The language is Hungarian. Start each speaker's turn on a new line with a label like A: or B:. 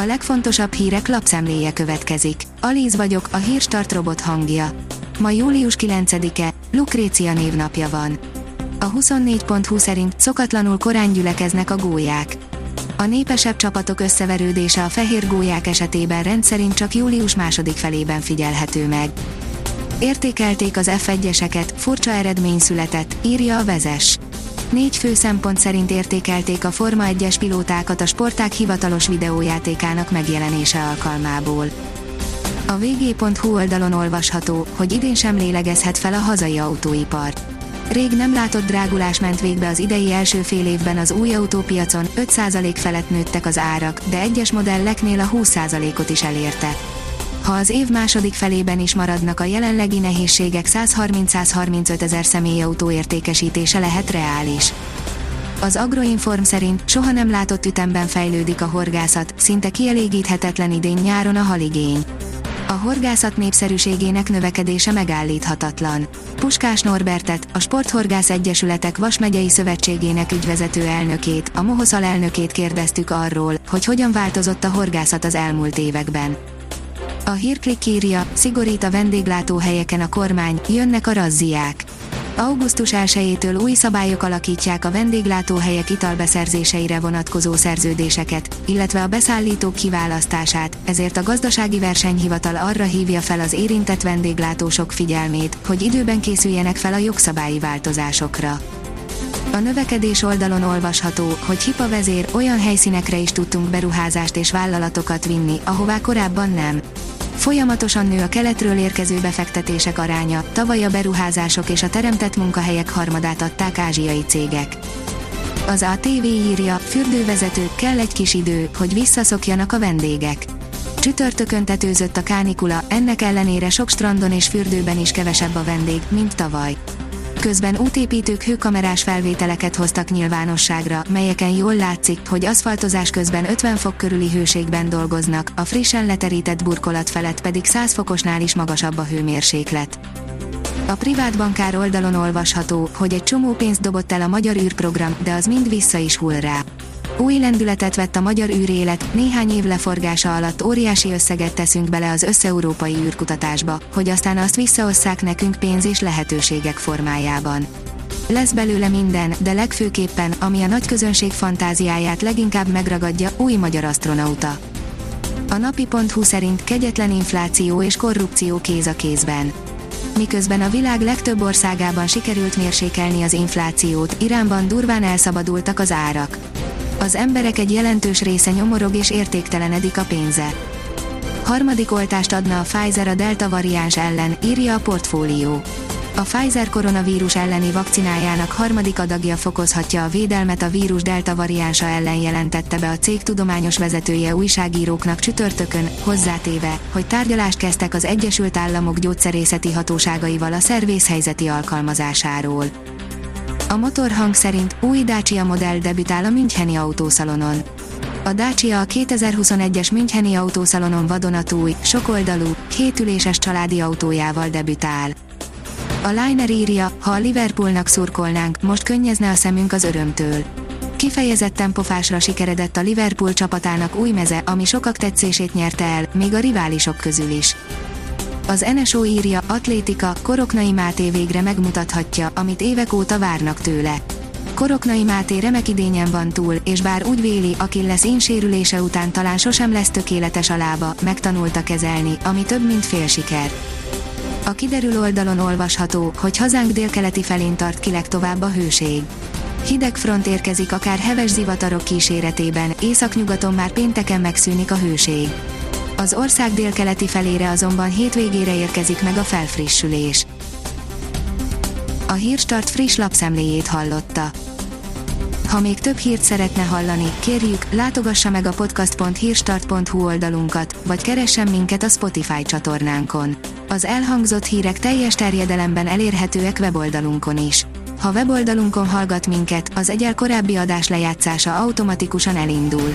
A: A legfontosabb hírek lapszemléje következik. Alíz vagyok, a hírstart robot hangja. Ma július 9-e, Lukrécia névnapja van. A 24.20 szerint szokatlanul korán gyülekeznek a gólyák. A népesebb csapatok összeverődése a fehér gólyák esetében rendszerint csak július második felében figyelhető meg. Értékelték az F1-eseket, furcsa eredmény született, írja a vezes. Négy fő szempont szerint értékelték a Forma 1-es pilótákat a sporták hivatalos videójátékának megjelenése alkalmából. A vg.hu oldalon olvasható, hogy idén sem lélegezhet fel a hazai autóipar. Rég nem látott drágulás ment végbe az idei első fél évben az új autópiacon, 5% felett nőttek az árak, de egyes modelleknél a 20%-ot is elérte. Ha az év második felében is maradnak a jelenlegi nehézségek 130-135 ezer személyautó értékesítése lehet reális. Az Agroinform szerint soha nem látott ütemben fejlődik a horgászat, szinte kielégíthetetlen idén nyáron a haligény. A horgászat népszerűségének növekedése megállíthatatlan. Puskás Norbertet, a Sporthorgász Egyesületek Vas szövetségének ügyvezető elnökét, a Mohoszal elnökét kérdeztük arról, hogy hogyan változott a horgászat az elmúlt években. A hírklik írja, szigorít a vendéglátóhelyeken a kormány, jönnek a razziák. Augusztus 1-től új szabályok alakítják a vendéglátóhelyek italbeszerzéseire vonatkozó szerződéseket, illetve a beszállítók kiválasztását, ezért a gazdasági versenyhivatal arra hívja fel az érintett vendéglátósok figyelmét, hogy időben készüljenek fel a jogszabályi változásokra. A növekedés oldalon olvasható, hogy Hipa vezér olyan helyszínekre is tudtunk beruházást és vállalatokat vinni, ahová korábban nem. Folyamatosan nő a keletről érkező befektetések aránya, tavaly a beruházások és a teremtett munkahelyek harmadát adták ázsiai cégek. Az ATV írja, fürdővezető, kell egy kis idő, hogy visszaszokjanak a vendégek. Csütörtökön tetőzött a kánikula, ennek ellenére sok strandon és fürdőben is kevesebb a vendég, mint tavaly. Közben útépítők hőkamerás felvételeket hoztak nyilvánosságra, melyeken jól látszik, hogy aszfaltozás közben 50 fok körüli hőségben dolgoznak, a frissen leterített burkolat felett pedig 100 fokosnál is magasabb a hőmérséklet. A privát bankár oldalon olvasható, hogy egy csomó pénzt dobott el a magyar űrprogram, de az mind vissza is hull rá. Új lendületet vett a magyar űrélet, néhány év leforgása alatt óriási összeget teszünk bele az összeurópai űrkutatásba, hogy aztán azt visszaosszák nekünk pénz és lehetőségek formájában. Lesz belőle minden, de legfőképpen, ami a nagy közönség fantáziáját leginkább megragadja, új magyar astronauta. A napi.hu szerint kegyetlen infláció és korrupció kéz a kézben. Miközben a világ legtöbb országában sikerült mérsékelni az inflációt, Iránban durván elszabadultak az árak az emberek egy jelentős része nyomorog és értéktelenedik a pénze. Harmadik oltást adna a Pfizer a Delta variáns ellen, írja a portfólió. A Pfizer koronavírus elleni vakcinájának harmadik adagja fokozhatja a védelmet a vírus delta variánsa ellen jelentette be a cég tudományos vezetője újságíróknak csütörtökön, hozzátéve, hogy tárgyalást kezdtek az Egyesült Államok gyógyszerészeti hatóságaival a szervészhelyzeti alkalmazásáról. A motorhang szerint új Dacia modell debütál a Müncheni autószalonon. A Dacia a 2021-es Müncheni autószalonon vadonatúj, sokoldalú, kétüléses családi autójával debütál. A Liner írja, ha a Liverpoolnak szurkolnánk, most könnyezne a szemünk az örömtől. Kifejezetten pofásra sikeredett a Liverpool csapatának új meze, ami sokak tetszését nyerte el, még a riválisok közül is. Az NSO írja, Atlétika, Koroknai Máté végre megmutathatja, amit évek óta várnak tőle. Koroknai Máté remek idényen van túl, és bár úgy véli, aki lesz én sérülése után talán sosem lesz tökéletes a lába, megtanulta kezelni, ami több mint fél siker. A kiderül oldalon olvasható, hogy hazánk délkeleti felén tart ki legtovább a hőség. Hideg front érkezik akár heves zivatarok kíséretében, északnyugaton már pénteken megszűnik a hőség. Az ország délkeleti felére azonban hétvégére érkezik meg a felfrissülés. A Hírstart friss lapszemléjét hallotta. Ha még több hírt szeretne hallani, kérjük, látogassa meg a podcast.hírstart.hu oldalunkat, vagy keressen minket a Spotify csatornánkon. Az elhangzott hírek teljes terjedelemben elérhetőek weboldalunkon is. Ha weboldalunkon hallgat minket, az egyel korábbi adás lejátszása automatikusan elindul